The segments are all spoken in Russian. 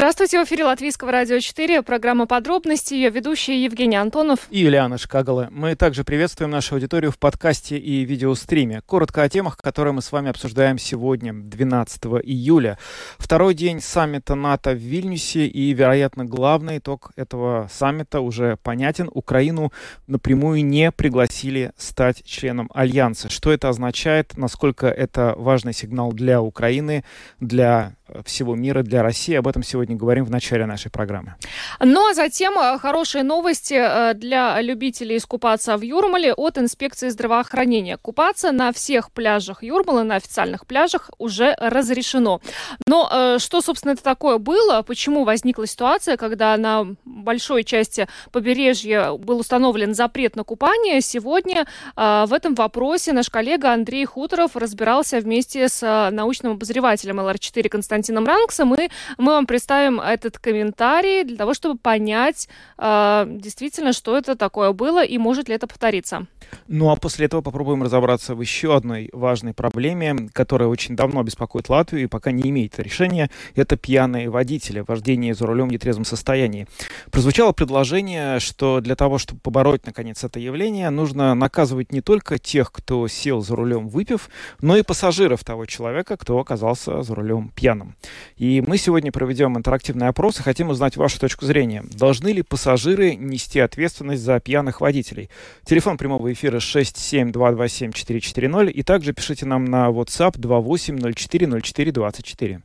Здравствуйте, в эфире Латвийского радио 4, программа «Подробности», ее ведущие Евгений Антонов и Юлиана Шкагала. Мы также приветствуем нашу аудиторию в подкасте и видеостриме. Коротко о темах, которые мы с вами обсуждаем сегодня, 12 июля. Второй день саммита НАТО в Вильнюсе и, вероятно, главный итог этого саммита уже понятен. Украину напрямую не пригласили стать членом Альянса. Что это означает, насколько это важный сигнал для Украины, для всего мира, для России. Об этом сегодня говорим в начале нашей программы. Ну а затем э, хорошие новости э, для любителей искупаться в Юрмале от инспекции здравоохранения. Купаться на всех пляжах Юрмала, на официальных пляжах уже разрешено. Но э, что, собственно, это такое было? Почему возникла ситуация, когда на большой части побережья был установлен запрет на купание? Сегодня в этом вопросе наш коллега Андрей Хуторов разбирался вместе с научным обозревателем ЛР-4 Константином Константином Ранксом, и мы вам представим этот комментарий для того, чтобы понять э, действительно, что это такое было и может ли это повториться. Ну а после этого попробуем разобраться в еще одной важной проблеме, которая очень давно беспокоит Латвию и пока не имеет решения. Это пьяные водители, вождение за рулем в нетрезвом состоянии. Прозвучало предложение, что для того, чтобы побороть, наконец, это явление, нужно наказывать не только тех, кто сел за рулем выпив, но и пассажиров того человека, кто оказался за рулем пьяным. И мы сегодня проведем интерактивный опрос и хотим узнать вашу точку зрения. Должны ли пассажиры нести ответственность за пьяных водителей? Телефон прямого эфира 67227-440 и также пишите нам на WhatsApp 28040424.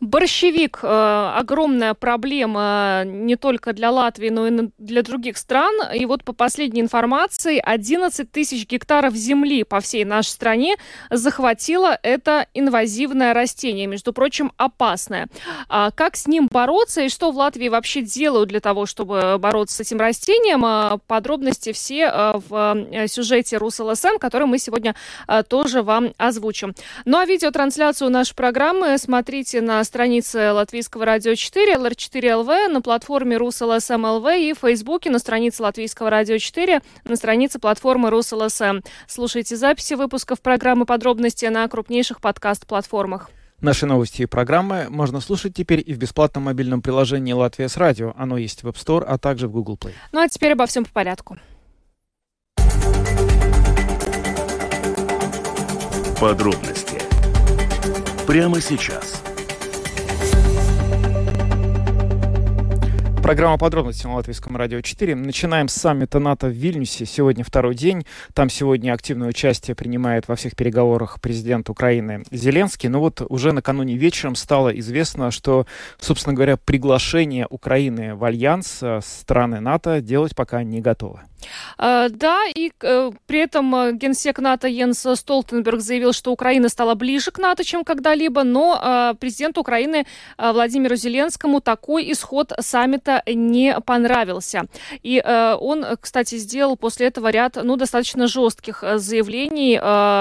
Борщевик э, огромная проблема не только для Латвии, но и для других стран. И вот по последней информации 11 тысяч гектаров земли по всей нашей стране захватило это инвазивное растение, между прочим, опасное. А как с ним бороться и что в Латвии вообще делают для того, чтобы бороться с этим растением? А, подробности все э, в э, сюжете РусЛСМ, который мы сегодня э, тоже вам озвучим. Ну а видеотрансляцию нашей программы смотрите смотрите на странице Латвийского радио 4, LR4LV, на платформе РусЛСМ ЛВ и в Фейсбуке на странице Латвийского радио 4, на странице платформы РусЛСМ. Слушайте записи выпусков программы «Подробности» на крупнейших подкаст-платформах. Наши новости и программы можно слушать теперь и в бесплатном мобильном приложении «Латвия с радио». Оно есть в App Store, а также в Google Play. Ну а теперь обо всем по порядку. Подробности прямо сейчас. Программа подробности на Латвийском радио 4. Начинаем с саммита НАТО в Вильнюсе. Сегодня второй день. Там сегодня активное участие принимает во всех переговорах президент Украины Зеленский. Но вот уже накануне вечером стало известно, что, собственно говоря, приглашение Украины в альянс э, страны НАТО делать пока не готовы. Uh, да, и uh, при этом генсек НАТО Йенс Столтенберг заявил, что Украина стала ближе к НАТО, чем когда-либо, но президенту Украины Владимиру Зеленскому такой исход саммита не понравился. И он, кстати, сделал после этого ряд ну, достаточно жестких заявлений,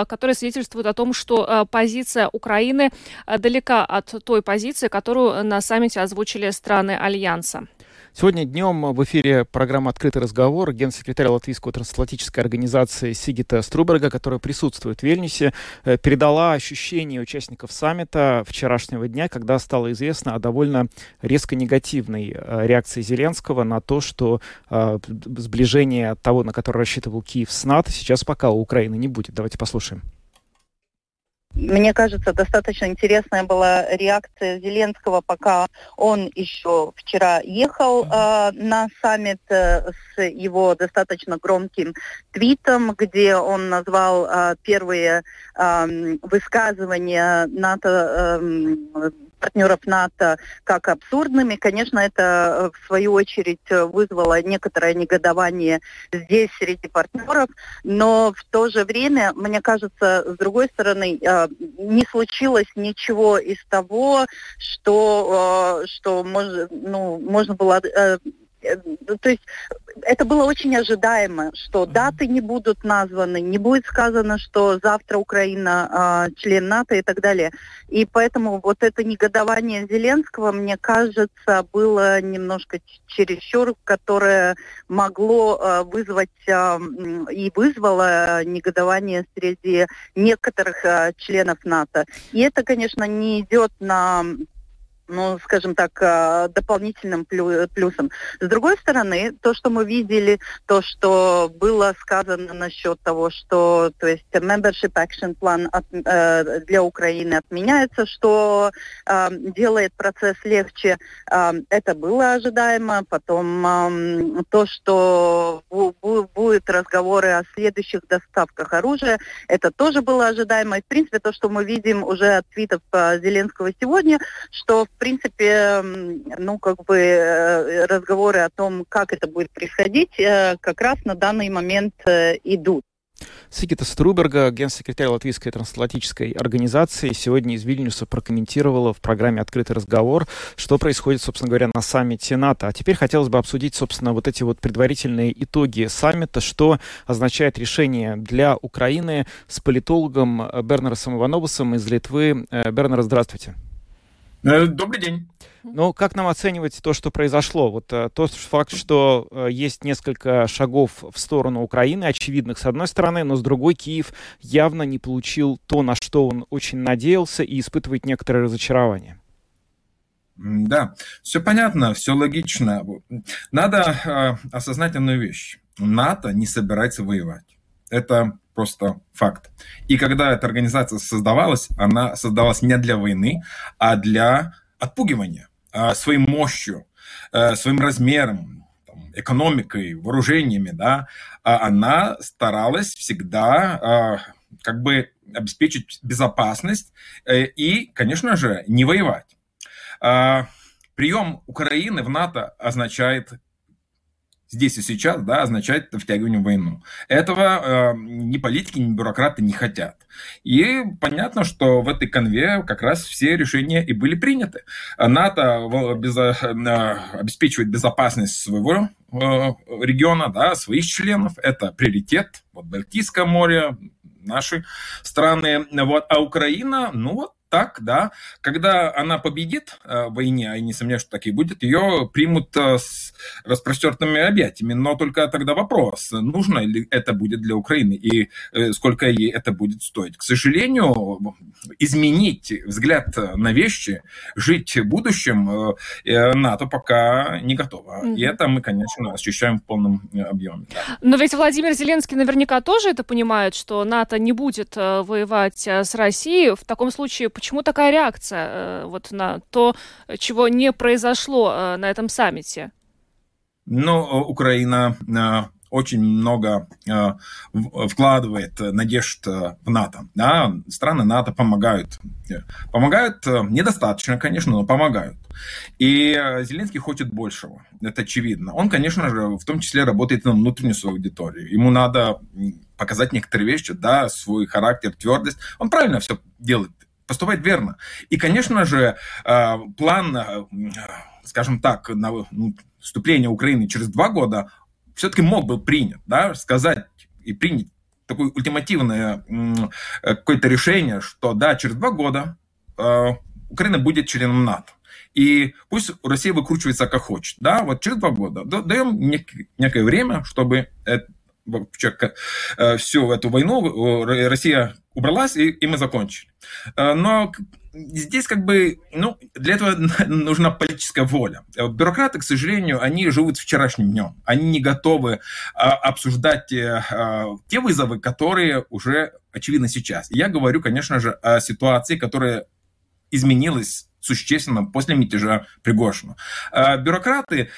которые свидетельствуют о том, что позиция Украины далека от той позиции, которую на саммите озвучили страны Альянса. Сегодня днем в эфире программа «Открытый разговор» генсекретарь Латвийской трансатлантической организации Сигита Струберга, которая присутствует в Вильнюсе, э, передала ощущения участников саммита вчерашнего дня, когда стало известно о довольно резко негативной э, реакции Зеленского на то, что э, сближение того, на которое рассчитывал Киев с НАТО, сейчас пока у Украины не будет. Давайте послушаем. Мне кажется, достаточно интересная была реакция Зеленского, пока он еще вчера ехал э, на саммит э, с его достаточно громким твитом, где он назвал э, первые э, высказывания НАТО э, партнеров НАТО как абсурдными. Конечно, это э, в свою очередь вызвало некоторое негодование здесь среди партнеров, но в то же время, мне кажется, с другой стороны, э, не случилось ничего из того, что, э, что мож, ну, можно было Э, то есть это было очень ожидаемо, что даты не будут названы, не будет сказано, что завтра Украина э, член НАТО и так далее. И поэтому вот это негодование Зеленского, мне кажется, было немножко чересчур, которое могло э, вызвать э, и вызвало негодование среди некоторых э, членов НАТО. И это, конечно, не идет на ну, скажем так, э, дополнительным плюсом. С другой стороны, то, что мы видели, то, что было сказано насчет того, что, то есть, membership action plan от, э, для Украины отменяется, что э, делает процесс легче, э, это было ожидаемо. Потом э, то, что будут разговоры о следующих доставках оружия, это тоже было ожидаемо. И, в принципе, то, что мы видим уже от твитов э, Зеленского сегодня, что, в принципе, ну, как бы э, разговоры о том, как это будет происходить, э, как раз на данный момент э, идут. Сигита Струберга, генсекретарь Латвийской трансатлантической организации, сегодня из Вильнюса прокомментировала в программе «Открытый разговор», что происходит, собственно говоря, на саммите НАТО. А теперь хотелось бы обсудить, собственно, вот эти вот предварительные итоги саммита, что означает решение для Украины с политологом Бернером Ивановусом из Литвы. Бернер, здравствуйте. Э, добрый день. Ну, как нам оценивать то, что произошло? Вот э, тот факт, что э, есть несколько шагов в сторону Украины, очевидных с одной стороны, но с другой Киев явно не получил то, на что он очень надеялся, и испытывает некоторое разочарование. Да, все понятно, все логично. Надо э, осознать одну вещь. НАТО не собирается воевать. Это просто факт. И когда эта организация создавалась, она создавалась не для войны, а для отпугивания а, своей мощью, а, своим размером, экономикой, вооружениями, да, а она старалась всегда а, как бы обеспечить безопасность э, и, конечно же, не воевать. А, прием Украины в НАТО означает здесь и сейчас, да, означает втягивание в войну. Этого э, ни политики, ни бюрократы не хотят. И понятно, что в этой конве как раз все решения и были приняты. НАТО без, э, обеспечивает безопасность своего э, региона, да, своих членов. Это приоритет. Вот Балтийское море, наши страны. Вот. А Украина, ну вот, так, да, когда она победит э, в войне, а я не сомневаюсь, что так и будет, ее примут э, с распростертыми объятиями. Но только тогда вопрос, нужно ли это будет для Украины и э, сколько ей это будет стоить. К сожалению, изменить взгляд на вещи, жить в будущем НАТО пока не готово. Mm-hmm. И это мы, конечно, ощущаем в полном объеме. Да. Но ведь Владимир Зеленский наверняка тоже это понимает, что НАТО не будет воевать с Россией. В таком случае Почему такая реакция э, вот на то, чего не произошло э, на этом саммите? Ну, Украина э, очень много вкладывает надежд в НАТО. Да? Страны НАТО помогают. Помогают недостаточно, конечно, но помогают. И Зеленский хочет большего. Это очевидно. Он, конечно же, в том числе работает на внутреннюю свою аудиторию. Ему надо показать некоторые вещи, да, свой характер, твердость. Он правильно все делает поступать верно. И, конечно же, э, план, э, скажем так, на ну, вступление Украины через два года все-таки мог быть принят, да, сказать и принять такое ультимативное э, какое-то решение, что да, через два года Украина будет членом НАТО. И пусть Россия выкручивается как хочет. Да, вот через два года даем некое время, чтобы всю эту войну Россия убралась, и, и мы закончили. Э, но здесь как бы, ну, для этого нужна политическая воля. Э, бюрократы, к сожалению, они живут вчерашним днем. Они не готовы а, обсуждать а, те вызовы, которые уже очевидны сейчас. Я говорю, конечно же, о ситуации, которая изменилась существенно после мятежа Пригожина. А бюрократы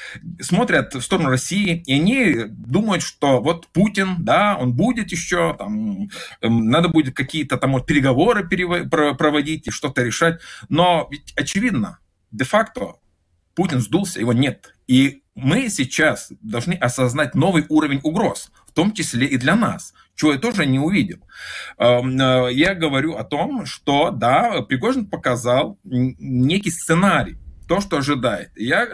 смотрят в сторону России, и они думают, что вот Путин, да, он будет еще, там, эм, надо будет какие-то там переговоры проводить и что-то решать. Но ведь очевидно, де-факто Путин сдулся, его нет. И мы сейчас должны осознать новый уровень угроз, в том числе и для нас, чего я тоже не увидел. Эм, э, я говорю о том, что, да, Пригожин показал некий сценарий, то, что ожидает. Я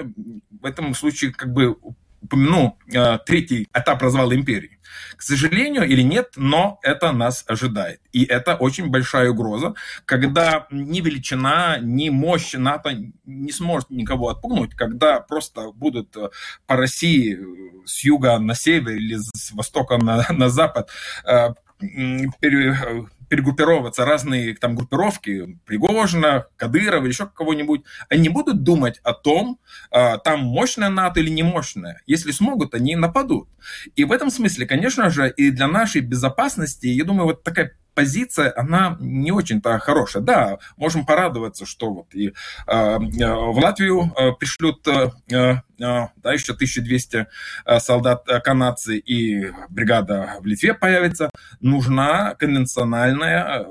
в этом случае как бы упомяну э, третий этап развала империи. К сожалению или нет, но это нас ожидает. И это очень большая угроза, когда ни величина, ни мощь НАТО не сможет никого отпугнуть, когда просто будут э, по России с юга на север или с востока на, на запад э, перегруппироваться разные там группировки, Пригожина, Кадырова или еще кого-нибудь, они будут думать о том, а, там мощная НАТО или не мощная. Если смогут, они нападут. И в этом смысле, конечно же, и для нашей безопасности, я думаю, вот такая позиция, она не очень-то хорошая. Да, можем порадоваться, что вот и э, в Латвию э, пришлют э, э, да, еще 1200 э, солдат э, канадцы и бригада в Литве появится. Нужна конвенциональная э,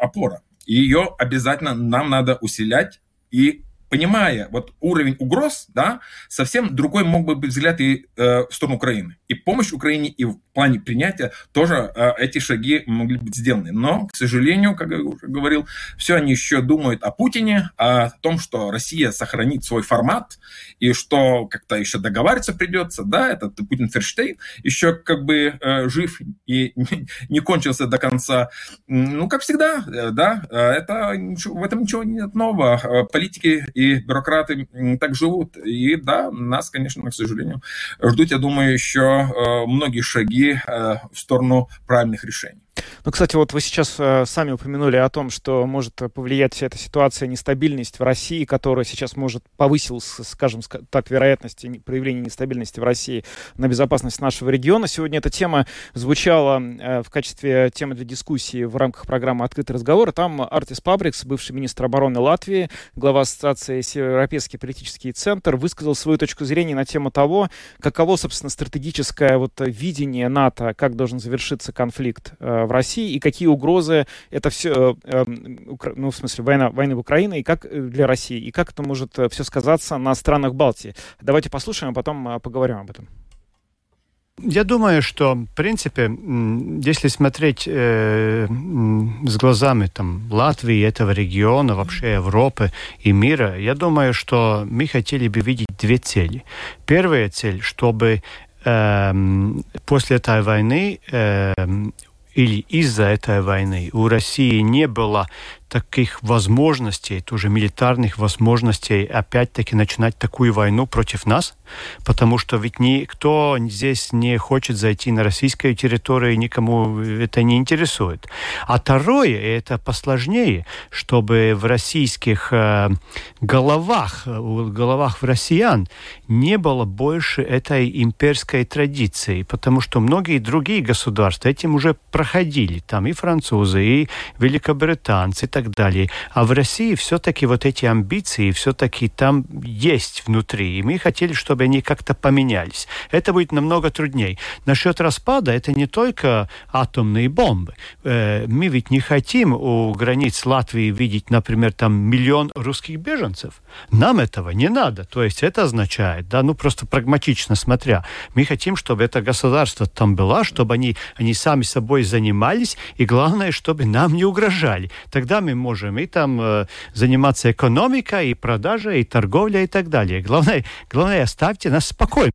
опора. И ее обязательно нам надо усилять и понимая вот уровень угроз, да, совсем другой мог бы быть взгляд и э, в сторону Украины. И помощь Украине, и в плане принятия тоже э, эти шаги могли быть сделаны. Но, к сожалению, как я уже говорил, все они еще думают о Путине, о том, что Россия сохранит свой формат, и что как-то еще договариваться придется, да, этот Путин Ферштейн еще как бы э, жив и не, не кончился до конца. Ну, как всегда, э, да, э, это, в этом ничего нет нового. Э, политики и и бюрократы так живут. И да, нас, конечно, к сожалению, ждут, я думаю, еще э, многие шаги э, в сторону правильных решений. Ну, кстати, вот вы сейчас э, сами упомянули о том, что может повлиять вся эта ситуация, нестабильность в России, которая сейчас может повысилась, скажем так, вероятность проявления нестабильности в России на безопасность нашего региона. Сегодня эта тема звучала э, в качестве темы для дискуссии в рамках программы «Открытый разговор». Там Артис Пабрикс, бывший министр обороны Латвии, глава Ассоциации Североевропейский политический центр, высказал свою точку зрения на тему того, каково, собственно, стратегическое вот видение НАТО, как должен завершиться конфликт э, в России и какие угрозы это все, э, эм, ну, в смысле, война, войны в Украине и как э, для России, и как это может э, все сказаться на странах Балтии. Давайте послушаем, а потом поговорим об этом. Я думаю, что, в принципе, если смотреть э, с глазами там, Латвии, этого региона, вообще Европы и мира, я думаю, что мы хотели бы видеть две цели. Первая цель, чтобы э, после этой войны э, или из-за этой войны. У России не было таких возможностей, тоже милитарных возможностей, опять-таки начинать такую войну против нас, потому что ведь никто здесь не хочет зайти на российскую территорию, никому это не интересует. А второе, это посложнее, чтобы в российских э, головах, в головах в россиян не было больше этой имперской традиции, потому что многие другие государства этим уже проходили, там и французы, и великобританцы, и так так далее. А в России все-таки вот эти амбиции все-таки там есть внутри. И мы хотели, чтобы они как-то поменялись. Это будет намного труднее. Насчет распада это не только атомные бомбы. Э, мы ведь не хотим у границ Латвии видеть, например, там миллион русских беженцев. Нам этого не надо. То есть это означает, да, ну просто прагматично смотря, мы хотим, чтобы это государство там было, чтобы они, они сами собой занимались, и главное, чтобы нам не угрожали. Тогда мы можем и там э, заниматься экономикой, и продажей, и торговлей, и так далее. Главное, главное оставьте нас спокойно.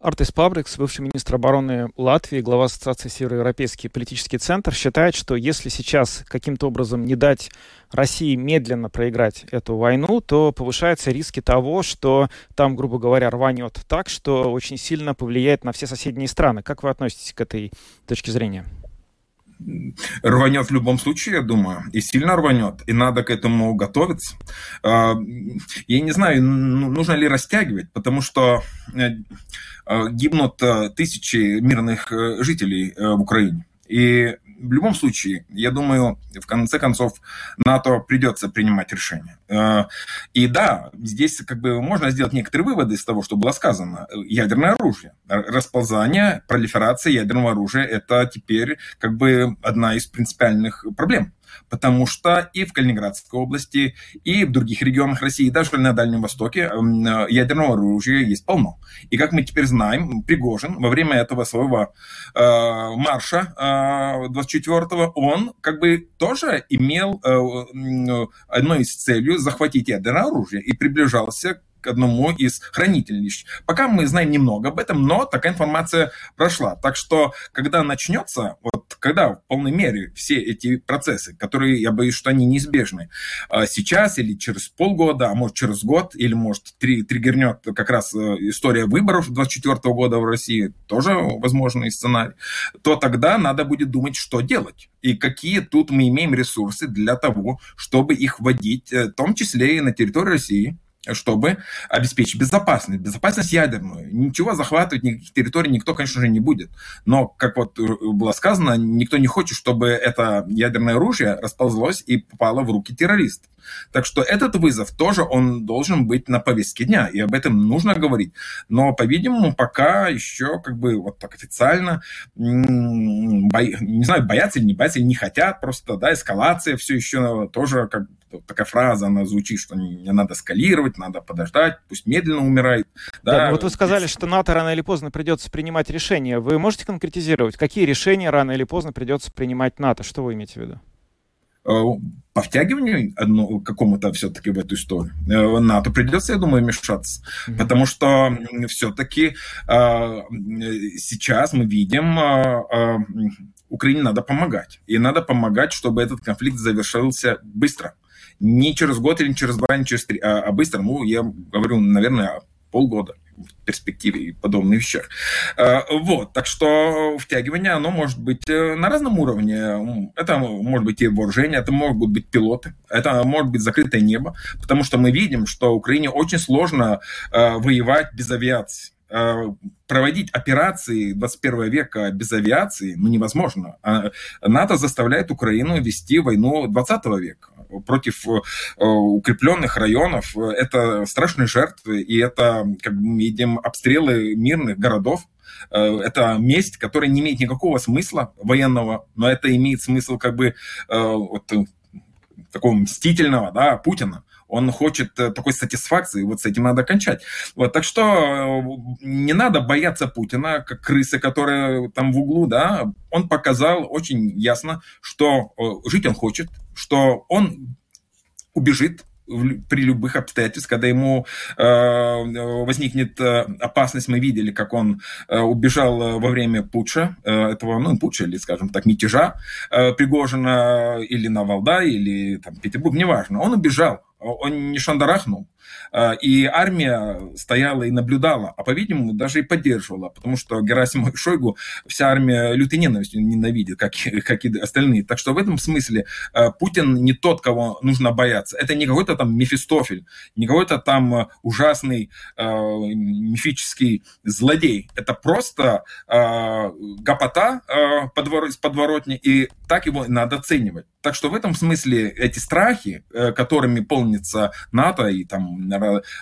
Артис Пабрикс, бывший министр обороны Латвии, глава Ассоциации Североевропейский политический центр, считает, что если сейчас каким-то образом не дать России медленно проиграть эту войну, то повышаются риски того, что там, грубо говоря, рванет так, что очень сильно повлияет на все соседние страны. Как вы относитесь к этой точке зрения? Рванет в любом случае, я думаю, и сильно рванет, и надо к этому готовиться. А, я не знаю, ну, нужно ли растягивать, потому что э, э, гибнут э, тысячи мирных жителей в Украине. И в любом случае, я думаю, в конце концов, НАТО придется принимать решение. Э, и да, здесь как бы можно сделать некоторые выводы из того, что было сказано. Ядерное оружие, расползание, пролиферация ядерного оружия – это теперь как бы одна из принципиальных проблем. Потому что и в Калининградской области, и в других регионах России, даже на Дальнем Востоке ядерного оружия есть полно. И как мы теперь знаем, Пригожин во время этого своего э, марша э, 24-го, он как бы тоже имел э, одной из целью захватить ядерное оружие и приближался к одному из хранительниц. Пока мы знаем немного об этом, но такая информация прошла. Так что, когда начнется, вот когда в полной мере все эти процессы, которые, я боюсь, что они неизбежны, а сейчас или через полгода, а может через год, или может три, триггернет как раз э, история выборов 24 года в России, тоже возможный сценарий, то тогда надо будет думать, что делать и какие тут мы имеем ресурсы для того, чтобы их вводить, э, в том числе и на территории России, чтобы обеспечить безопасность, безопасность ядерную. Ничего захватывать, никаких территорий никто, конечно же, не будет. Но, как вот было сказано, никто не хочет, чтобы это ядерное оружие расползлось и попало в руки террористов. Так что этот вызов тоже, он должен быть на повестке дня, и об этом нужно говорить. Но, по-видимому, пока еще как бы вот так официально, бо... не знаю, боятся или не боятся, или не хотят, просто, да, эскалация все еще тоже как такая фраза, она звучит, что не надо скалировать, надо подождать, пусть медленно умирает. Да, да вот вы сказали, что НАТО рано или поздно придется принимать решения. Вы можете конкретизировать, какие решения рано или поздно придется принимать НАТО? Что вы имеете в виду? Э, по втягиванию одну, какому-то все-таки в эту историю э, НАТО придется, я думаю, вмешаться. Mm-hmm. Потому что все-таки э, сейчас мы видим, э, э, Украине надо помогать. И надо помогать, чтобы этот конфликт завершился быстро. Не через год или не через два, не через три, а, а быстро. Ну, я говорю, наверное, полгода в перспективе и подобных вещах. Э, вот, так что втягивание, оно может быть э, на разном уровне. Это может быть и вооружение, это могут быть пилоты, это может быть закрытое небо, потому что мы видим, что Украине очень сложно э, воевать без авиации проводить операции 21 века без авиации ну, невозможно. А НАТО заставляет Украину вести войну 20 века против э, укрепленных районов. Это страшные жертвы, и это, как мы видим, обстрелы мирных городов. Э, это месть, которая не имеет никакого смысла военного, но это имеет смысл как бы э, вот, такого мстительного, да, Путина он хочет такой сатисфакции, вот с этим надо кончать. Вот, так что не надо бояться Путина, как крысы, которые там в углу, да, он показал очень ясно, что жить он хочет, что он убежит при любых обстоятельствах, когда ему э, возникнет э, опасность, мы видели, как он э, убежал во время путча, э, этого, ну, путча или, скажем так, мятежа э, Пригожина или на Валдай, или там Петербург, неважно, он убежал, он не шандарахнул, и армия стояла и наблюдала, а, по-видимому, даже и поддерживала, потому что Герасимов и Шойгу вся армия лютой ненавистью ненавидит, как, как и остальные. Так что в этом смысле а, Путин не тот, кого нужно бояться. Это не какой-то там Мефистофель, не какой-то там ужасный мифический злодей. Это просто гопота из подворотни, и так его надо оценивать. Так что в этом смысле эти страхи, э, которыми полнится НАТО и там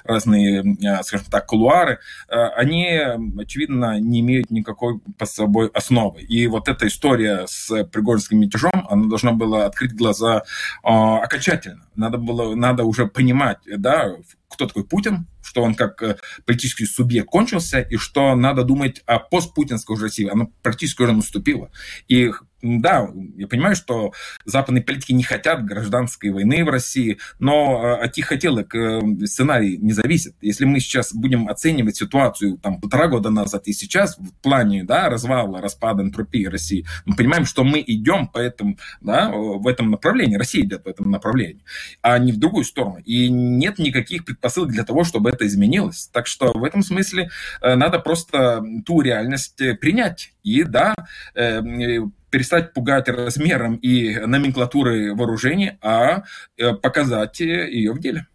разные, э, скажем так, кулуары, э, они, очевидно, не имеют никакой по собой основы. И вот эта история с Пригожинским мятежом, она должна была открыть глаза окончательно. Надо было, надо уже понимать, да, кто такой Путин, что он как политический субъект кончился, и что надо думать о постпутинской уже России. Она практически уже наступила. И да, я понимаю, что западные политики не хотят гражданской войны в России, но э, от их хотелок э, сценарий не зависит. Если мы сейчас будем оценивать ситуацию там полтора года назад и сейчас в плане да, развала, распада, энтропии России, мы понимаем, что мы идем по этому, да, в этом направлении, Россия идет в этом направлении, а не в другую сторону. И нет никаких предпосылок для того, чтобы это изменилось. Так что в этом смысле э, надо просто ту реальность принять. И да, перестать пугать размером и номенклатурой вооружений, а э, показать ее в деле.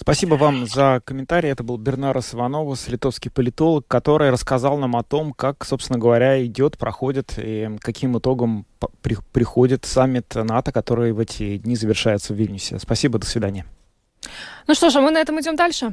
Спасибо вам за комментарий. Это был Бернарос Ивановус, литовский политолог, который рассказал нам о том, как, собственно говоря, идет, проходит и каким итогом при, приходит саммит НАТО, который в эти дни завершается в Вильнюсе. Спасибо, до свидания. Ну что ж, а мы на этом идем дальше.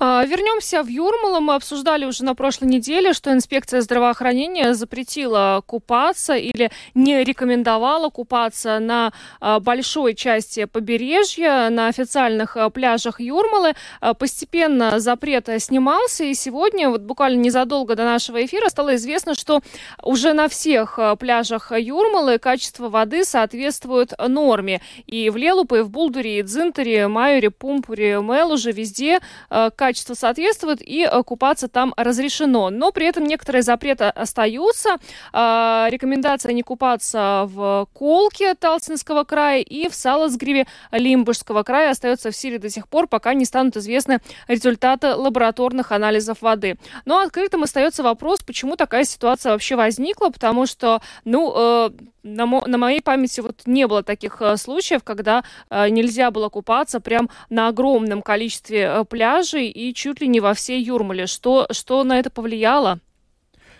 вернемся в Юрмалу. Мы обсуждали уже на прошлой неделе, что инспекция здравоохранения запретила купаться или не рекомендовала купаться на а, большой части побережья, на официальных а, пляжах Юрмалы. Постепенно запрет снимался, и сегодня, вот буквально незадолго до нашего эфира, стало известно, что уже на всех пляжах Юрмалы качество воды соответствует норме. И в Лелупе, и в Булдуре, и Дзинтере, Майоре, Пумпуре, Мелуже, везде качество качество соответствует, и э, купаться там разрешено. Но при этом некоторые запреты остаются. А, рекомендация не купаться в Колке Талцинского края и в Саласгриве Лимбушского края остается в силе до сих пор, пока не станут известны результаты лабораторных анализов воды. Но открытым остается вопрос, почему такая ситуация вообще возникла, потому что, ну, э, на, мо на моей памяти вот не было таких э, случаев, когда э, нельзя было купаться прям на огромном количестве э, пляжей и чуть ли не во всей Юрмале. Что, что на это повлияло?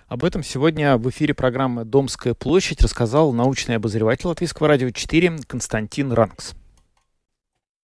Об этом сегодня в эфире программы «Домская площадь» рассказал научный обозреватель Латвийского радио 4 Константин Ранкс.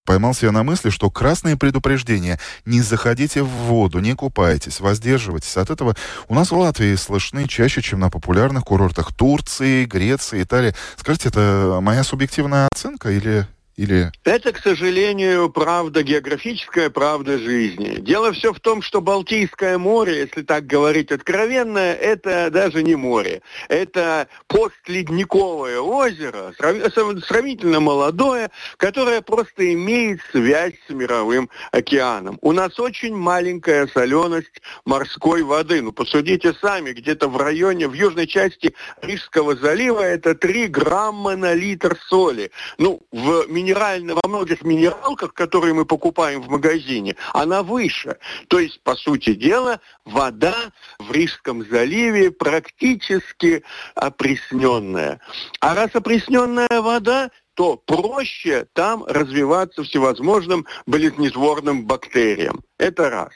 Поймал себя на мысли, что красные предупреждения «не заходите в воду, не купайтесь, воздерживайтесь». От этого у нас в Латвии слышны чаще, чем на популярных курортах Турции, Греции, Италии. Скажите, это моя субъективная оценка или или... Это, к сожалению, правда, географическая правда жизни. Дело все в том, что Балтийское море, если так говорить откровенно, это даже не море. Это постледниковое озеро, сравнительно молодое, которое просто имеет связь с мировым океаном. У нас очень маленькая соленость морской воды. Ну, посудите сами, где-то в районе, в южной части Рижского залива это 3 грамма на литр соли. Ну, в минеральная, во многих минералках, которые мы покупаем в магазине, она выше. То есть, по сути дела, вода в Рижском заливе практически опресненная. А раз опресненная вода, то проще там развиваться всевозможным болезнетворным бактериям. Это раз.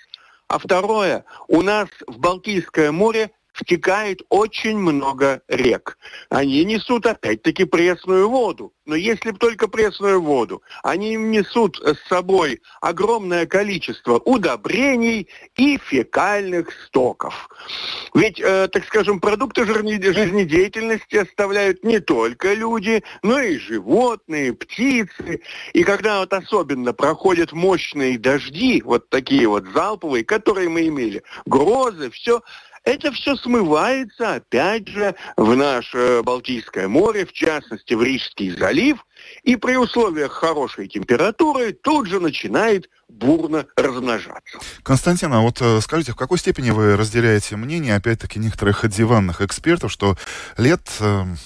А второе, у нас в Балтийское море втекает очень много рек. Они несут опять-таки пресную воду. Но если бы только пресную воду, они несут с собой огромное количество удобрений и фекальных стоков. Ведь, э, так скажем, продукты жизнедеятельности оставляют не только люди, но и животные, птицы. И когда вот особенно проходят мощные дожди, вот такие вот залповые, которые мы имели, грозы, все, это все смывается, опять же, в наше Балтийское море, в частности, в Рижский залив, и при условиях хорошей температуры тут же начинает бурно размножаться. Константин, а вот э, скажите, в какой степени вы разделяете мнение, опять-таки, некоторых диванных экспертов, что лет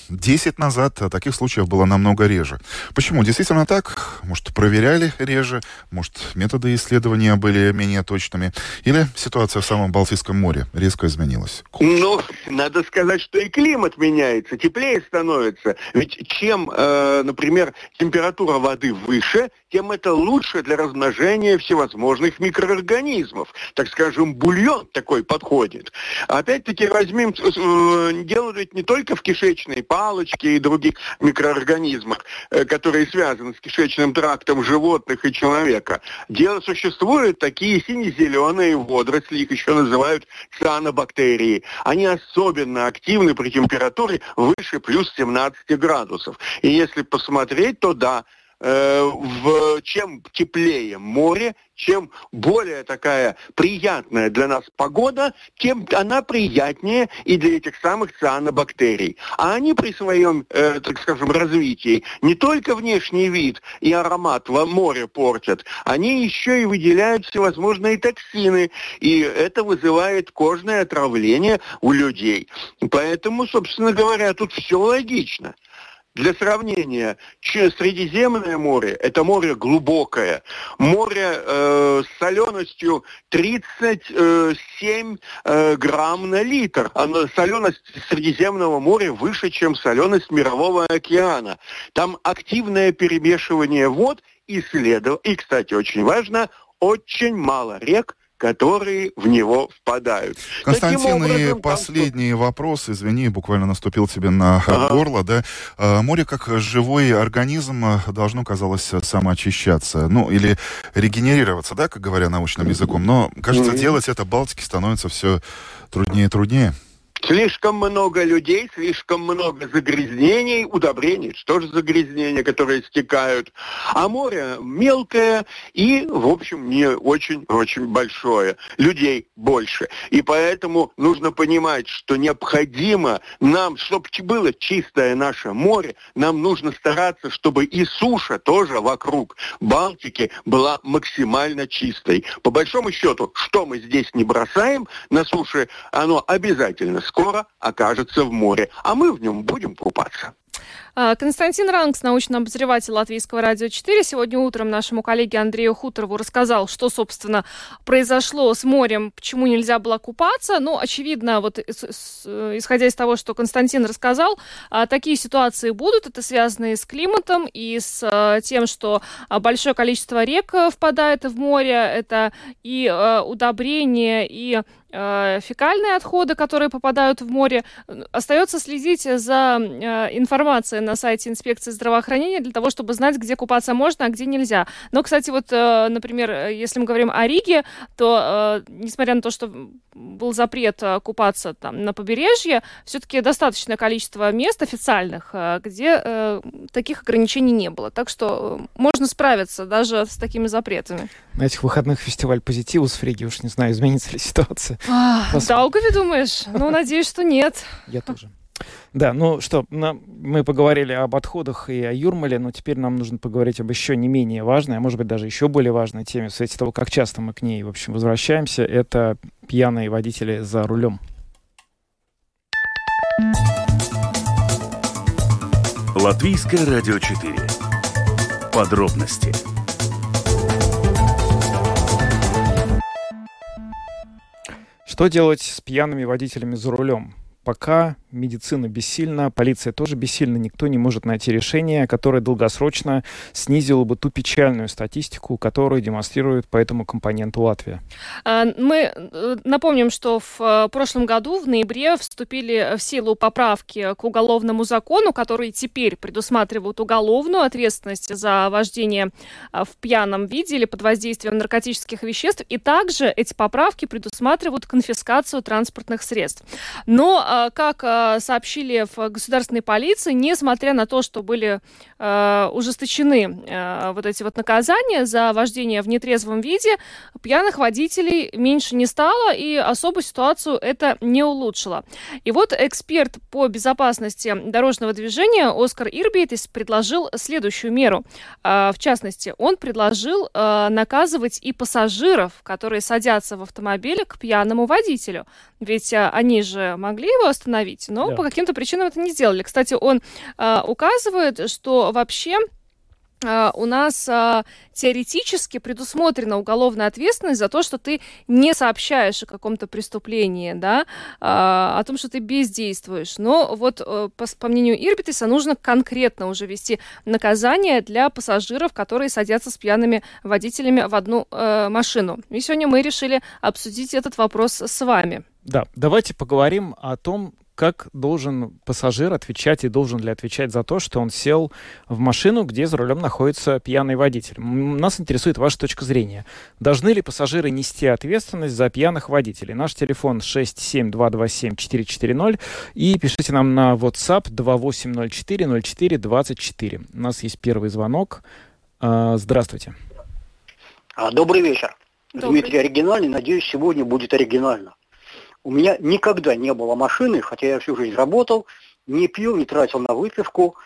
10 э, назад таких случаев было намного реже? Почему? Действительно так? Может, проверяли реже? Может, методы исследования были менее точными? Или ситуация в самом Балтийском море резко изменилась? Ну, надо сказать, что и климат меняется, теплее становится. Ведь чем, э, например, температура воды выше, тем это лучше для размножения всевозможных микроорганизмов. Так скажем, бульон такой подходит. Опять-таки возьмем, э, делают не только в кишечной палочке и других микроорганизмах, э, которые связаны с кишечным трактом животных и человека. Дело существуют такие сине-зеленые водоросли, их еще называют цианобактерии. Они особенно активны при температуре выше плюс 17 градусов. И если посмотреть, то да, Э, в, чем теплее море, чем более такая приятная для нас погода, тем она приятнее и для этих самых цианобактерий. А они при своем, э, так скажем, развитии не только внешний вид и аромат в море портят, они еще и выделяют всевозможные токсины, и это вызывает кожное отравление у людей. Поэтому, собственно говоря, тут все логично. Для сравнения, Средиземное море – это море глубокое, море э, с соленостью 37 э, грамм на литр. А соленость Средиземного моря выше, чем соленость Мирового океана. Там активное перемешивание вод и следов. И, кстати, очень важно, очень мало рек, которые в него впадают. Константин, образом, и последний там... вопрос, извини, буквально наступил тебе на ага. горло, да? А, море как живой организм должно, казалось, самоочищаться, ну, или регенерироваться, да, как говоря научным языком, но, кажется, mm-hmm. делать это Балтике становится все труднее и труднее. Слишком много людей, слишком много загрязнений, удобрений. Что же загрязнения, которые стекают? А море мелкое и, в общем, не очень-очень большое. Людей больше. И поэтому нужно понимать, что необходимо нам, чтобы было чистое наше море, нам нужно стараться, чтобы и суша тоже вокруг Балтики была максимально чистой. По большому счету, что мы здесь не бросаем на суше, оно обязательно скоро окажется в море, а мы в нем будем купаться. А, Константин Ранкс, научный обозреватель Латвийского радио 4, сегодня утром нашему коллеге Андрею Хуторову рассказал, что, собственно, произошло с морем, почему нельзя было купаться. Ну, очевидно, вот исходя из того, что Константин рассказал, а, такие ситуации будут. Это связано и с климатом, и с а, тем, что большое количество рек впадает в море. Это и удобрения, и фекальные отходы, которые попадают в море. Остается следить за информацией на сайте инспекции здравоохранения для того, чтобы знать, где купаться можно, а где нельзя. Но, кстати, вот, э, например, если мы говорим о Риге, то, э, несмотря на то, что был запрет э, купаться там на побережье, все-таки достаточное количество мест официальных, где таких ограничений не было. Так что можно справиться даже с такими запретами. На этих выходных фестиваль позитива с Фриги, уж не знаю, изменится ли ситуация. А, Даугаве думаешь? Ну, надеюсь, что нет. Я тоже. Да, ну что, мы поговорили об отходах и о Юрмале, но теперь нам нужно поговорить об еще не менее важной, а может быть даже еще более важной теме в свете того, как часто мы к ней, в общем, возвращаемся. Это пьяные водители за рулем. Латвийское радио 4. Подробности. Что делать с пьяными водителями за рулем? Пока медицина бессильна, полиция тоже бессильна, никто не может найти решение, которое долгосрочно снизило бы ту печальную статистику, которую демонстрирует по этому компоненту Латвия. А, мы э, напомним, что в э, прошлом году, в ноябре, вступили в силу поправки к уголовному закону, которые теперь предусматривают уголовную ответственность за вождение э, в пьяном виде или под воздействием наркотических веществ. И также эти поправки предусматривают конфискацию транспортных средств. Но, как сообщили в государственной полиции, несмотря на то, что были э, ужесточены э, вот эти вот наказания за вождение в нетрезвом виде, пьяных водителей меньше не стало, и особую ситуацию это не улучшило. И вот эксперт по безопасности дорожного движения Оскар Ирбейтис предложил следующую меру. Э, в частности, он предложил э, наказывать и пассажиров, которые садятся в автомобиле к пьяному водителю. Ведь э, они же могли его остановить, но да. по каким-то причинам это не сделали. Кстати, он э, указывает, что вообще Uh, у нас uh, теоретически предусмотрена уголовная ответственность за то, что ты не сообщаешь о каком-то преступлении, да, uh, о том, что ты бездействуешь. Но вот э, по, по мнению Ирбитиса нужно конкретно уже вести наказание для пассажиров, которые садятся с пьяными водителями в одну э, машину. И сегодня мы решили обсудить этот вопрос с вами. Да, давайте поговорим о том, как должен пассажир отвечать и должен ли отвечать за то, что он сел в машину, где за рулем находится пьяный водитель. Нас интересует ваша точка зрения. Должны ли пассажиры нести ответственность за пьяных водителей? Наш телефон 67227-440 и пишите нам на WhatsApp 2804-04-24. У нас есть первый звонок. А, здравствуйте. А, добрый вечер. Добрый. Дмитрий оригинальный. Надеюсь, сегодня будет оригинально. У меня никогда не было машины, хотя я всю жизнь работал, не пил, не тратил на выпивку.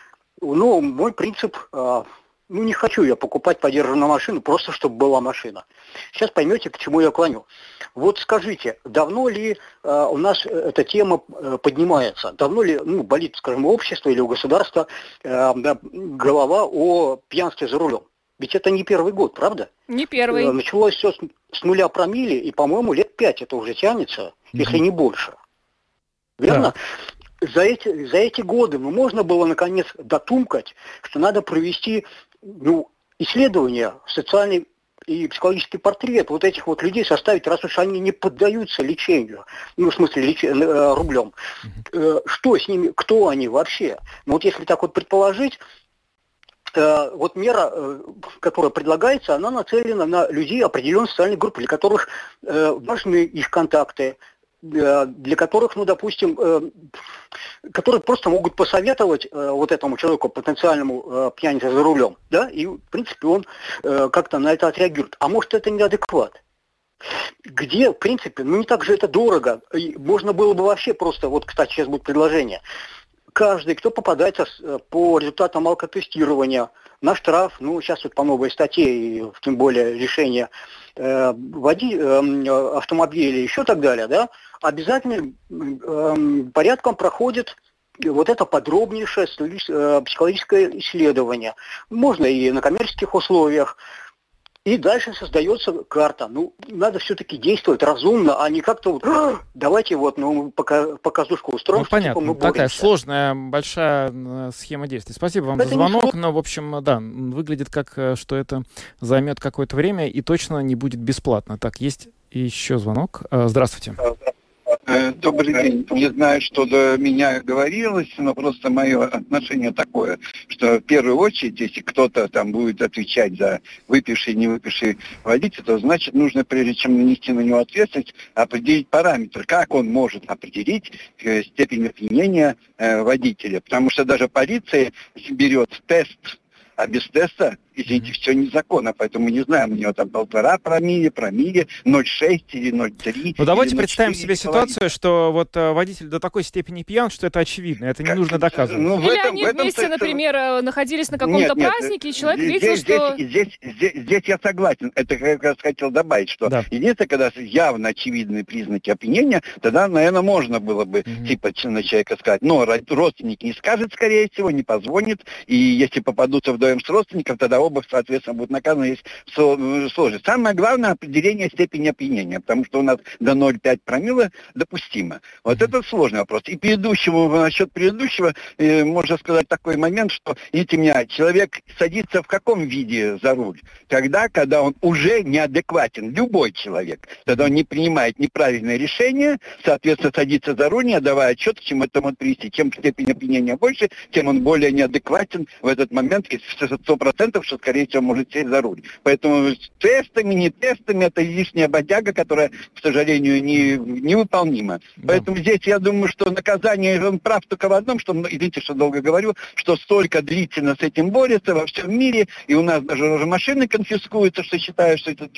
Но мой принцип, а, ну не хочу я покупать подержанную машину, просто чтобы была машина. Сейчас поймете, к чему я клоню. Вот скажите, давно ли э, у нас эта тема э, поднимается? Давно ли ну, болит, скажем, общество или у государства э, голова о пьянстве за рулем? Ведь это не первый год, правда? Не первый. Началось все с, с нуля промили, и, по-моему, лет пять это уже тянется если не больше. Верно? Да. За эти, за эти годы ну, можно было наконец дотумкать, что надо провести ну, исследование социальной и психологический портрет вот этих вот людей составить, раз уж они не поддаются лечению, ну, в смысле, леч... Э, рублем. Что с ними, кто они вообще? Ну, вот если так вот предположить, вот мера, которая предлагается, она нацелена на людей определенной социальной группы, для которых важны их контакты, для которых, ну, допустим, э, которые просто могут посоветовать э, вот этому человеку, потенциальному э, пьянице за рулем, да, и, в принципе, он как-то на это отреагирует. А может, это неадекват? Где, в принципе, ну не так же это дорого. И можно было бы вообще просто, вот, кстати, сейчас будет предложение, каждый, кто попадается по результатам алкотестирования на штраф, ну, сейчас вот по новой статье, и тем более решение э, води, э, автомобиля, еще так далее, да, обязательно э, порядком проходит вот это подробнейшее э, психологическое исследование. Можно и на коммерческих условиях, и дальше создается карта. Ну, надо все-таки действовать разумно, а не как-то вот, давайте вот, ну, пока, показушку устроим. Ну, понятно, типа, мы такая сложная, большая схема действий. Спасибо вам это за звонок, но, в общем, да, выглядит как, э, что это займет какое-то время и точно не будет бесплатно. Так, есть еще звонок. Э, здравствуйте. Э, добрый день. Не знаю, что до меня говорилось, но просто мое отношение такое, что в первую очередь, если кто-то там будет отвечать за выпивший, не выпивший водитель, то значит нужно, прежде чем нанести на него ответственность, определить параметр, как он может определить э, степень опьянения э, водителя. Потому что даже полиция берет тест а без теста извините, все незаконно, поэтому мы не знаем, у него там полтора промилле, промилле, 0,6 или 0,3. Ну давайте представим себе ситуацию, что вот э, водитель до такой степени пьян, что это очевидно, это не как, нужно доказывать. Ну, Или этом, они вместе, этом, например, э, находились на каком-то празднике, и человек здесь, видел, что... Здесь, здесь, здесь, здесь я согласен, это как раз хотел добавить, что да. единственное, когда явно очевидные признаки опьянения, тогда, наверное, можно было бы угу. типа на человека сказать, но родственник не скажет, скорее всего, не позвонит, и если попадутся вдвоем с родственником, тогда оба, соответственно, будут наказаны, есть сложность. Самое главное определение степени опьянения, потому что у нас до 0,5 промила допустимо. Вот это сложный вопрос. И предыдущему, насчет предыдущего, э, можно сказать такой момент, что, видите меня, человек садится в каком виде за руль? Тогда, когда он уже неадекватен, любой человек, когда он не принимает неправильное решение, соответственно, садится за руль, не отдавая отчет, к чему это может привести. Чем степень опьянения больше, тем он более неадекватен в этот момент, и 100%, что, скорее всего, может сесть за руль. Поэтому с тестами, не тестами, это лишняя бодяга, которая, к сожалению, не, невыполнима. Да. Поэтому здесь я думаю, что наказание, он прав только в одном, что, ну, извините, что долго говорю, что столько длительно с этим борется во всем мире, и у нас даже уже машины конфискуются, что считают, что это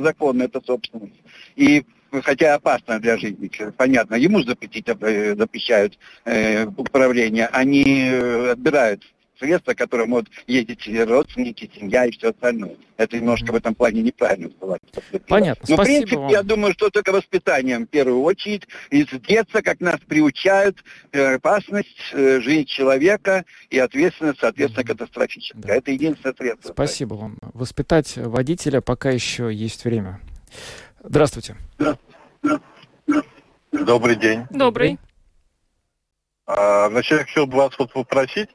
законно, это собственность. И хотя опасно для жизни, понятно, ему запретить э, запрещают э, управление, они э, отбирают средства, которые могут ездить родственники, семья и все остальное. Это немножко в этом плане неправильно было. Понятно. Но, в принципе, вам. я думаю, что только воспитанием, в первую очередь, из детства, как нас приучают, э, опасность э, жизни человека и ответственность, соответственно, катастрофическая. Да. Это единственное средство. Спасибо вам. Воспитать водителя пока еще есть время. Здравствуйте. Добрый день. Добрый. А, вначале хотел бы вас вот попросить,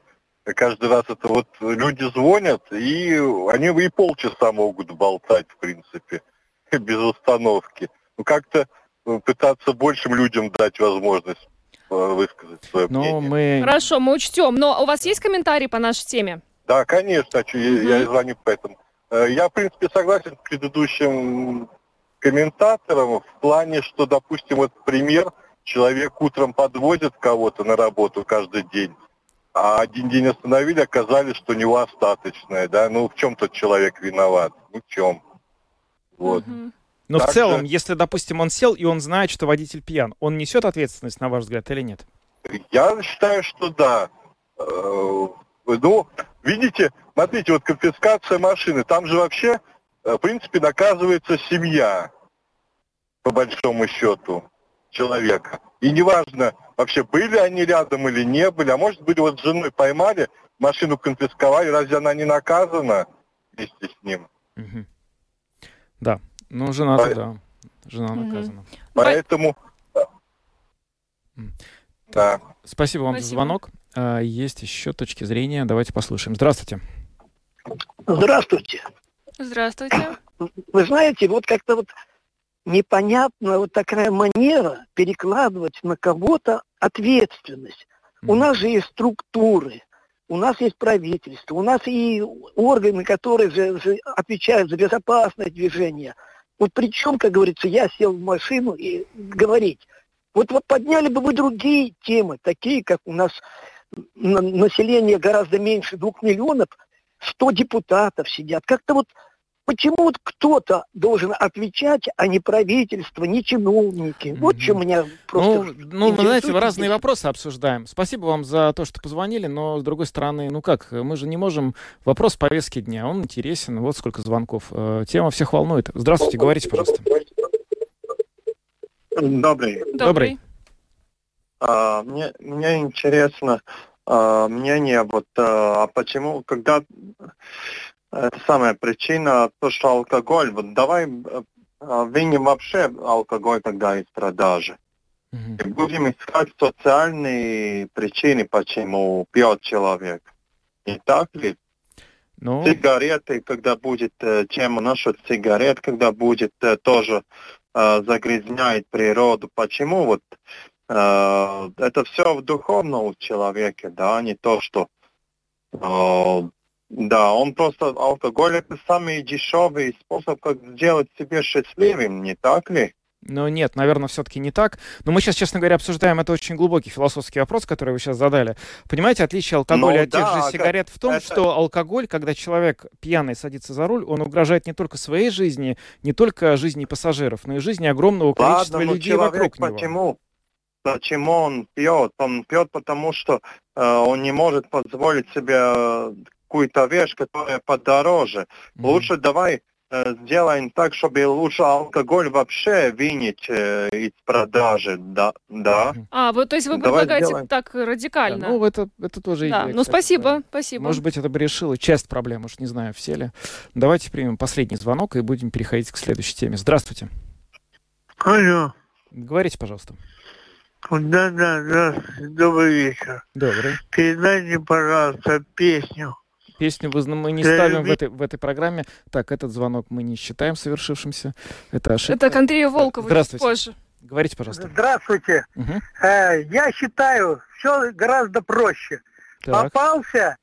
каждый раз это вот люди звонят, и они и полчаса могут болтать, в принципе, без установки. Ну, как-то э, пытаться большим людям дать возможность э, высказать свое Но мнение. Мы... Хорошо, мы учтем. Но у вас есть комментарии по нашей теме? Да, конечно, угу. я, я звоню поэтому. Э, я, в принципе, согласен с предыдущим комментатором в плане, что, допустим, вот пример, человек утром подвозит кого-то на работу каждый день, а один день остановили, оказались, что у него остаточное, да, ну в чем тот человек виноват, ну в чем. Вот. Угу. Но так в целом, же... если, допустим, он сел и он знает, что водитель пьян, он несет ответственность, на ваш взгляд, или нет? Я считаю, что да. Э, ну, видите, смотрите, вот конфискация машины, там же вообще, э, в принципе, наказывается семья, по большому счету, человека. И неважно, вообще были они рядом или не были, а может быть вот с женой поймали, машину конфисковали, разве она не наказана вместе с ним? Угу. Да, ну жена По... да, жена угу. наказана. Поэтому... Да. Спасибо вам Спасибо. за звонок. А, есть еще точки зрения. Давайте послушаем. Здравствуйте. Здравствуйте. Здравствуйте. вы знаете, вот как-то вот непонятна вот такая манера перекладывать на кого-то ответственность. У нас же есть структуры, у нас есть правительство, у нас и органы, которые же, же отвечают за безопасное движение. Вот причем, как говорится, я сел в машину и говорить. Вот, вот подняли бы вы другие темы, такие, как у нас население гораздо меньше двух миллионов, 100 депутатов сидят. Как-то вот Почему вот кто-то должен отвечать, а не правительство, не чиновники? Вот mm-hmm. что меня просто... Ну, ну вы знаете, мы разные вопросы обсуждаем. Спасибо вам за то, что позвонили, но, с другой стороны, ну как, мы же не можем... Вопрос повестки дня, он интересен, вот сколько звонков. Э, тема всех волнует. Здравствуйте, говорите, пожалуйста. Добрый. Добрый. А, мне, мне интересно а, мнение, вот, а, а почему, когда это самая причина, то, что алкоголь, вот давай э, виним вообще алкоголь тогда из продажи. Mm-hmm. И будем искать социальные причины, почему пьет человек. Не так ли? Ну... Сигареты, когда будет э, тема насчет сигарет, когда будет э, тоже э, загрязняет природу. Почему вот э, это все в духовном у человека, да, не то, что э, да, он просто алкоголь это самый дешевый способ, как сделать себе счастливым, не так ли? Ну нет, наверное, все-таки не так. Но мы сейчас, честно говоря, обсуждаем это очень глубокий философский вопрос, который вы сейчас задали. Понимаете, отличие алкоголя ну, от да, тех же сигарет в том, это... что алкоголь, когда человек пьяный садится за руль, он угрожает не только своей жизни, не только жизни пассажиров, но и жизни огромного количества Ладно, людей вокруг почему? него. Почему? Почему он пьет? Он пьет, потому что э, он не может позволить себе какую-то вещь, которая подороже. Mm-hmm. Лучше давай э, сделаем так, чтобы лучше алкоголь вообще винить э, из продажи, да, да. А, вот, то есть вы Давай предлагаете сделаем. так радикально? Да, ну, это, это тоже да. идея. Ну, спасибо, да. спасибо. Может быть, это бы решило часть проблем, уж не знаю, все ли. Давайте примем последний звонок и будем переходить к следующей теме. Здравствуйте. Алло. Говорите, пожалуйста. Да, да, здравствуйте, добрый вечер. Добрый. Передайте, пожалуйста, песню Песню мы не ставим в этой, в этой программе. Так, этот звонок мы не считаем совершившимся. Это ошибка. Это к Андрею Волкову Здравствуйте. позже. Говорите, пожалуйста. Здравствуйте. Угу. Э, я считаю, все гораздо проще. Так. Попался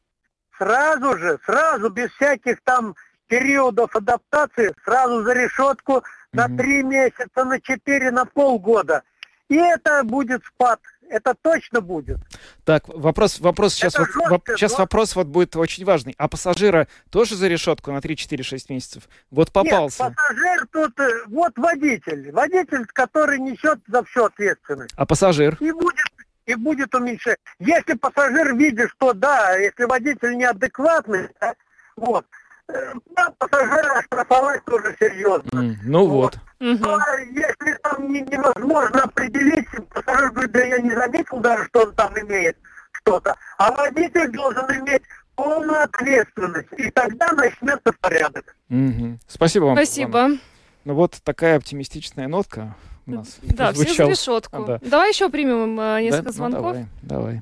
сразу же, сразу, без всяких там периодов адаптации, сразу за решетку угу. на три месяца, на четыре, на полгода. И это будет спад это точно будет. Так, вопрос, вопрос сейчас, вот, жестко, сейчас вопрос вот будет очень важный. А пассажира тоже за решетку на 3-4-6 месяцев? Вот попался. Нет, пассажир тут, э, вот водитель. Водитель, который несет за все ответственность. А пассажир? И будет, и будет уменьшать. Если пассажир видит, что да, если водитель неадекватный, да, вот, да, пассажира оштрафовать тоже серьезно. Mm, ну вот. вот. Угу. А если там не, невозможно определить, пассажир говорит, да я не заметил даже, что он там имеет что-то. А водитель должен иметь полную ответственность. И тогда начнется порядок. Угу. Спасибо вам. Спасибо. Вам. Ну вот такая оптимистичная нотка у нас. Да, все за решетку. А, да. Давай еще примем э, несколько да? звонков. Ну, давай, давай.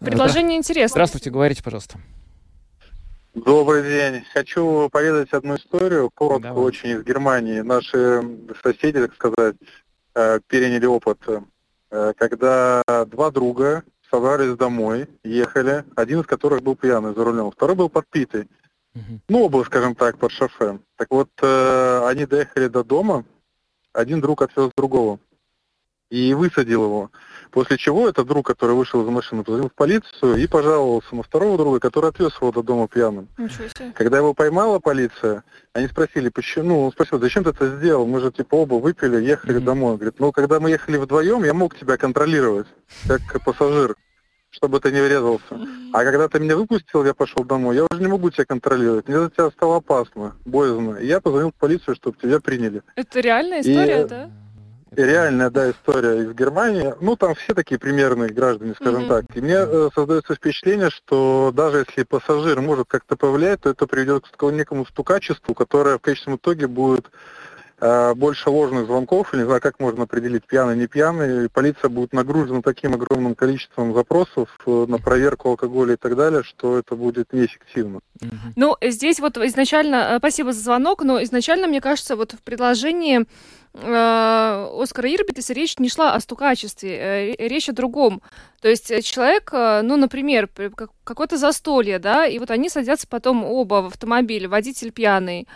Предложение интересное. Здравствуйте, говорите, пожалуйста. Добрый день. Хочу поведать одну историю, коротко Давай. очень, из Германии. Наши соседи, так сказать, э, переняли опыт, э, когда два друга собрались домой, ехали, один из которых был пьяный за рулем, второй был подпитый. Угу. Ну, оба, скажем так, под шофе. Так вот, э, они доехали до дома, один друг отвез другого и высадил его. После чего этот друг, который вышел из машины, позвонил в полицию и пожаловался на второго друга, который отвез его до дома пьяным. Когда его поймала полиция, они спросили, почему, ну, он спросил, зачем ты это сделал? Мы же типа оба выпили, ехали mm-hmm. домой. Он говорит, ну, когда мы ехали вдвоем, я мог тебя контролировать, как пассажир чтобы ты не врезался. А когда ты меня выпустил, я пошел домой, я уже не могу тебя контролировать. Мне за тебя стало опасно, боязно. И я позвонил в полицию, чтобы тебя приняли. Это реальная история, и... да? Реальная, да, история из Германии. Ну, там все такие примерные граждане, скажем mm-hmm. так. И мне э, создается впечатление, что даже если пассажир может как-то повлиять, то это приведет к некому стукачеству, которое в конечном итоге будет э, больше ложных звонков, или не знаю, как можно определить, пьяный, не пьяный, и полиция будет нагружена таким огромным количеством запросов э, на проверку алкоголя и так далее, что это будет неэффективно. Ну, здесь вот изначально, э, спасибо за звонок, но изначально, мне кажется, вот в предложении Оскара Ирбитиса речь не шла о стукачестве, э, речь о другом. То есть человек, ну, например, какое-то застолье, да, и вот они садятся потом оба в автомобиль, водитель пьяный,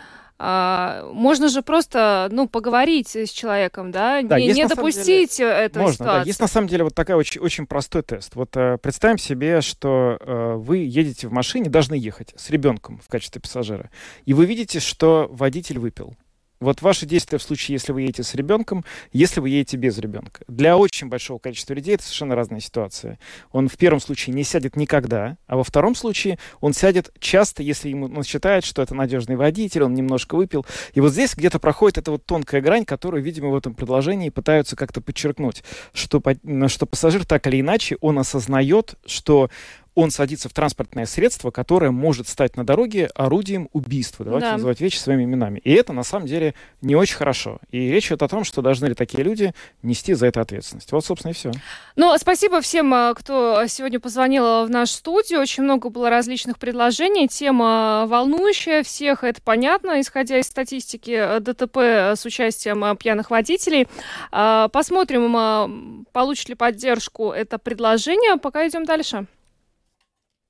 а, можно же просто, ну, поговорить с человеком, да, да не, не допустить деле, эту можно, ситуацию. Да. Есть на самом деле вот такой очень, очень простой тест. Вот э, представим себе, что э, вы едете в машине, должны ехать с ребенком в качестве пассажира, и вы видите, что водитель выпил. Вот ваши действия в случае, если вы едете с ребенком, если вы едете без ребенка. Для очень большого количества людей это совершенно разная ситуация. Он в первом случае не сядет никогда, а во втором случае он сядет часто, если ему, он считает, что это надежный водитель, он немножко выпил. И вот здесь где-то проходит эта вот тонкая грань, которую, видимо, в этом предложении пытаются как-то подчеркнуть, что, что пассажир так или иначе, он осознает, что он садится в транспортное средство, которое может стать на дороге орудием убийства. Давайте да. называть вещи своими именами. И это на самом деле не очень хорошо. И речь идет о том, что должны ли такие люди нести за это ответственность. Вот, собственно, и все. Ну, спасибо всем, а, кто сегодня позвонил в нашу студию. Очень много было различных предложений. Тема волнующая всех, это понятно, исходя из статистики э, ДТП с участием э, пьяных водителей. А, посмотрим, получит ли поддержку это предложение. Пока идем дальше.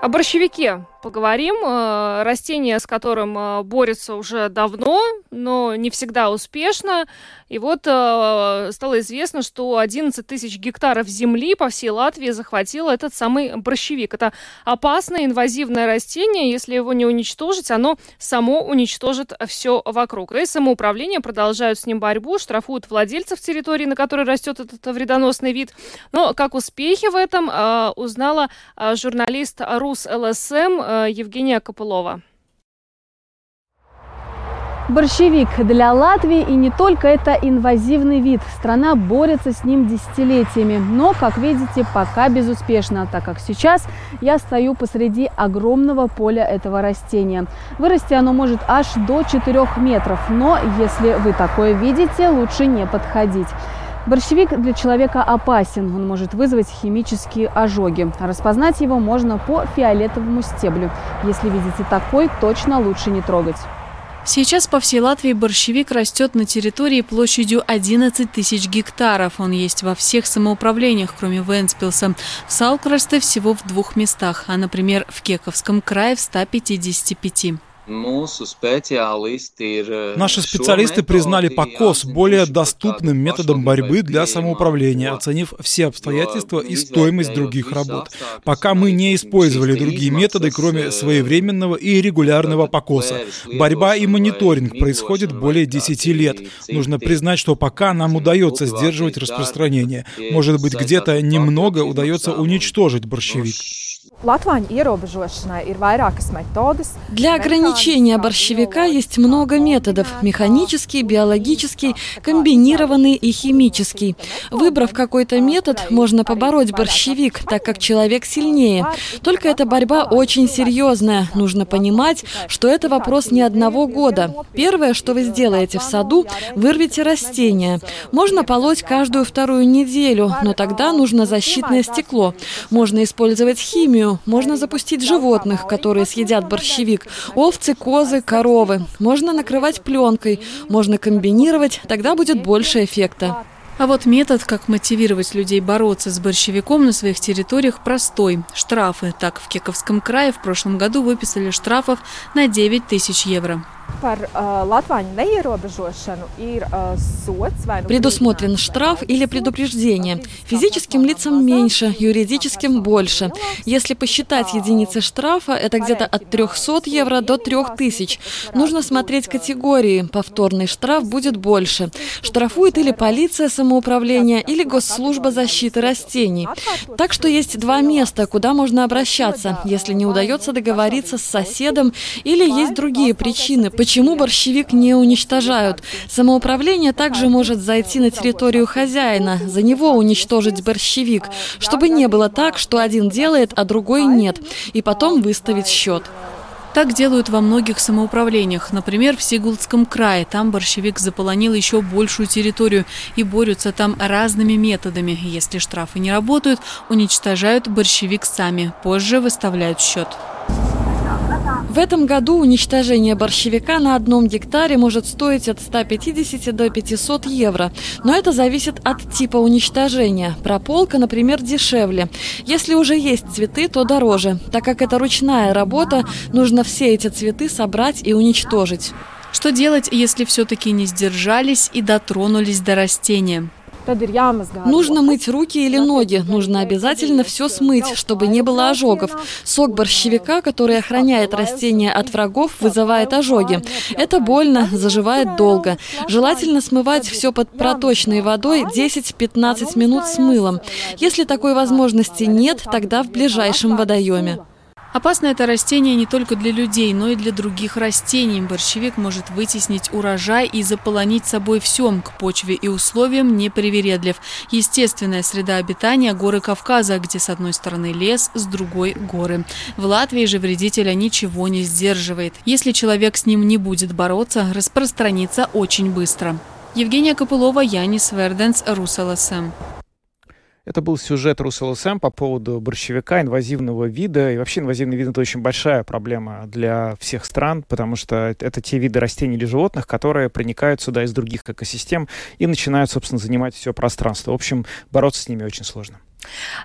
О борщевике поговорим. Э, растение, с которым э, борются уже давно, но не всегда успешно. И вот э, стало известно, что 11 тысяч гектаров земли по всей Латвии захватил этот самый борщевик. Это опасное инвазивное растение. Если его не уничтожить, оно само уничтожит все вокруг. И самоуправление продолжают с ним борьбу, штрафуют владельцев территории, на которой растет этот вредоносный вид. Но как успехи в этом узнала журналист РУС ЛСМ Евгения Копылова. Борщевик для Латвии и не только это инвазивный вид. Страна борется с ним десятилетиями. Но, как видите, пока безуспешно, так как сейчас я стою посреди огромного поля этого растения. Вырасти оно может аж до 4 метров. Но если вы такое видите, лучше не подходить. Борщевик для человека опасен, он может вызвать химические ожоги. Распознать его можно по фиолетовому стеблю. Если видите такой, точно лучше не трогать. Сейчас по всей Латвии борщевик растет на территории площадью 11 тысяч гектаров. Он есть во всех самоуправлениях, кроме Венспилса. В Салкрасте всего в двух местах, а, например, в Кековском крае в 155. Э, Наши специалисты признали покос более доступным методом борьбы для самоуправления, оценив все обстоятельства и стоимость других работ. Пока мы не использовали другие методы, кроме своевременного и регулярного покоса. Борьба и мониторинг происходит более 10 лет. Нужно признать, что пока нам удается сдерживать распространение. Может быть, где-то немного удается уничтожить борщевик. Для ограничения борщевика есть много методов – механический, биологический, комбинированный и химический. Выбрав какой-то метод, можно побороть борщевик, так как человек сильнее. Только эта борьба очень серьезная. Нужно понимать, что это вопрос не одного года. Первое, что вы сделаете в саду, вырвите растения. Можно полоть каждую вторую неделю, но тогда нужно защитное стекло. Можно использовать химию, можно запустить животных, которые съедят борщевик. Овцы, козы, коровы. Можно накрывать пленкой. Можно комбинировать, тогда будет больше эффекта. А вот метод, как мотивировать людей бороться с борщевиком на своих территориях, простой. Штрафы. Так, в Кековском крае в прошлом году выписали штрафов на 9 тысяч евро. Предусмотрен штраф или предупреждение. Физическим лицам меньше, юридическим больше. Если посчитать единицы штрафа, это где-то от 300 евро до 3000. Нужно смотреть категории. Повторный штраф будет больше. Штрафует или полиция самоуправления, или госслужба защиты растений. Так что есть два места, куда можно обращаться, если не удается договориться с соседом или есть другие причины, Почему борщевик не уничтожают? Самоуправление также может зайти на территорию хозяина, за него уничтожить борщевик, чтобы не было так, что один делает, а другой нет, и потом выставить счет. Так делают во многих самоуправлениях. Например, в Сигулдском крае. Там борщевик заполонил еще большую территорию и борются там разными методами. Если штрафы не работают, уничтожают борщевик сами. Позже выставляют счет. В этом году уничтожение борщевика на одном гектаре может стоить от 150 до 500 евро. Но это зависит от типа уничтожения. Прополка, например, дешевле. Если уже есть цветы, то дороже. Так как это ручная работа, нужно все эти цветы собрать и уничтожить. Что делать, если все-таки не сдержались и дотронулись до растения? Нужно мыть руки или ноги. Нужно обязательно все смыть, чтобы не было ожогов. Сок борщевика, который охраняет растения от врагов, вызывает ожоги. Это больно, заживает долго. Желательно смывать все под проточной водой 10-15 минут с мылом. Если такой возможности нет, тогда в ближайшем водоеме. Опасно это растение не только для людей, но и для других растений. Борщевик может вытеснить урожай и заполонить собой все. К почве и условиям не привередлив. Естественная среда обитания – горы Кавказа, где с одной стороны лес, с другой – горы. В Латвии же вредителя ничего не сдерживает. Если человек с ним не будет бороться, распространится очень быстро. Евгения Копылова, Янис Верденс, РусЛСМ. Это был сюжет РусЛСМ по поводу борщевика, инвазивного вида. И вообще инвазивный вид — это очень большая проблема для всех стран, потому что это те виды растений или животных, которые проникают сюда из других экосистем и начинают, собственно, занимать все пространство. В общем, бороться с ними очень сложно.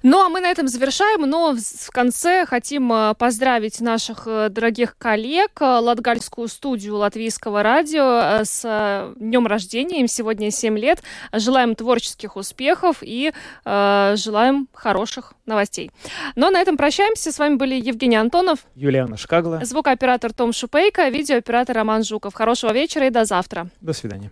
Ну, а мы на этом завершаем, но в конце хотим э, поздравить наших э, дорогих коллег, э, Латгальскую студию Латвийского радио с днем рождения, им сегодня 7 лет. Желаем творческих успехов и э, желаем хороших новостей. Но на этом прощаемся. С вами были Евгений Антонов, Юлиана Шкагла, звукооператор Том Шупейко, видеооператор Роман Жуков. Хорошего вечера и до завтра. До свидания.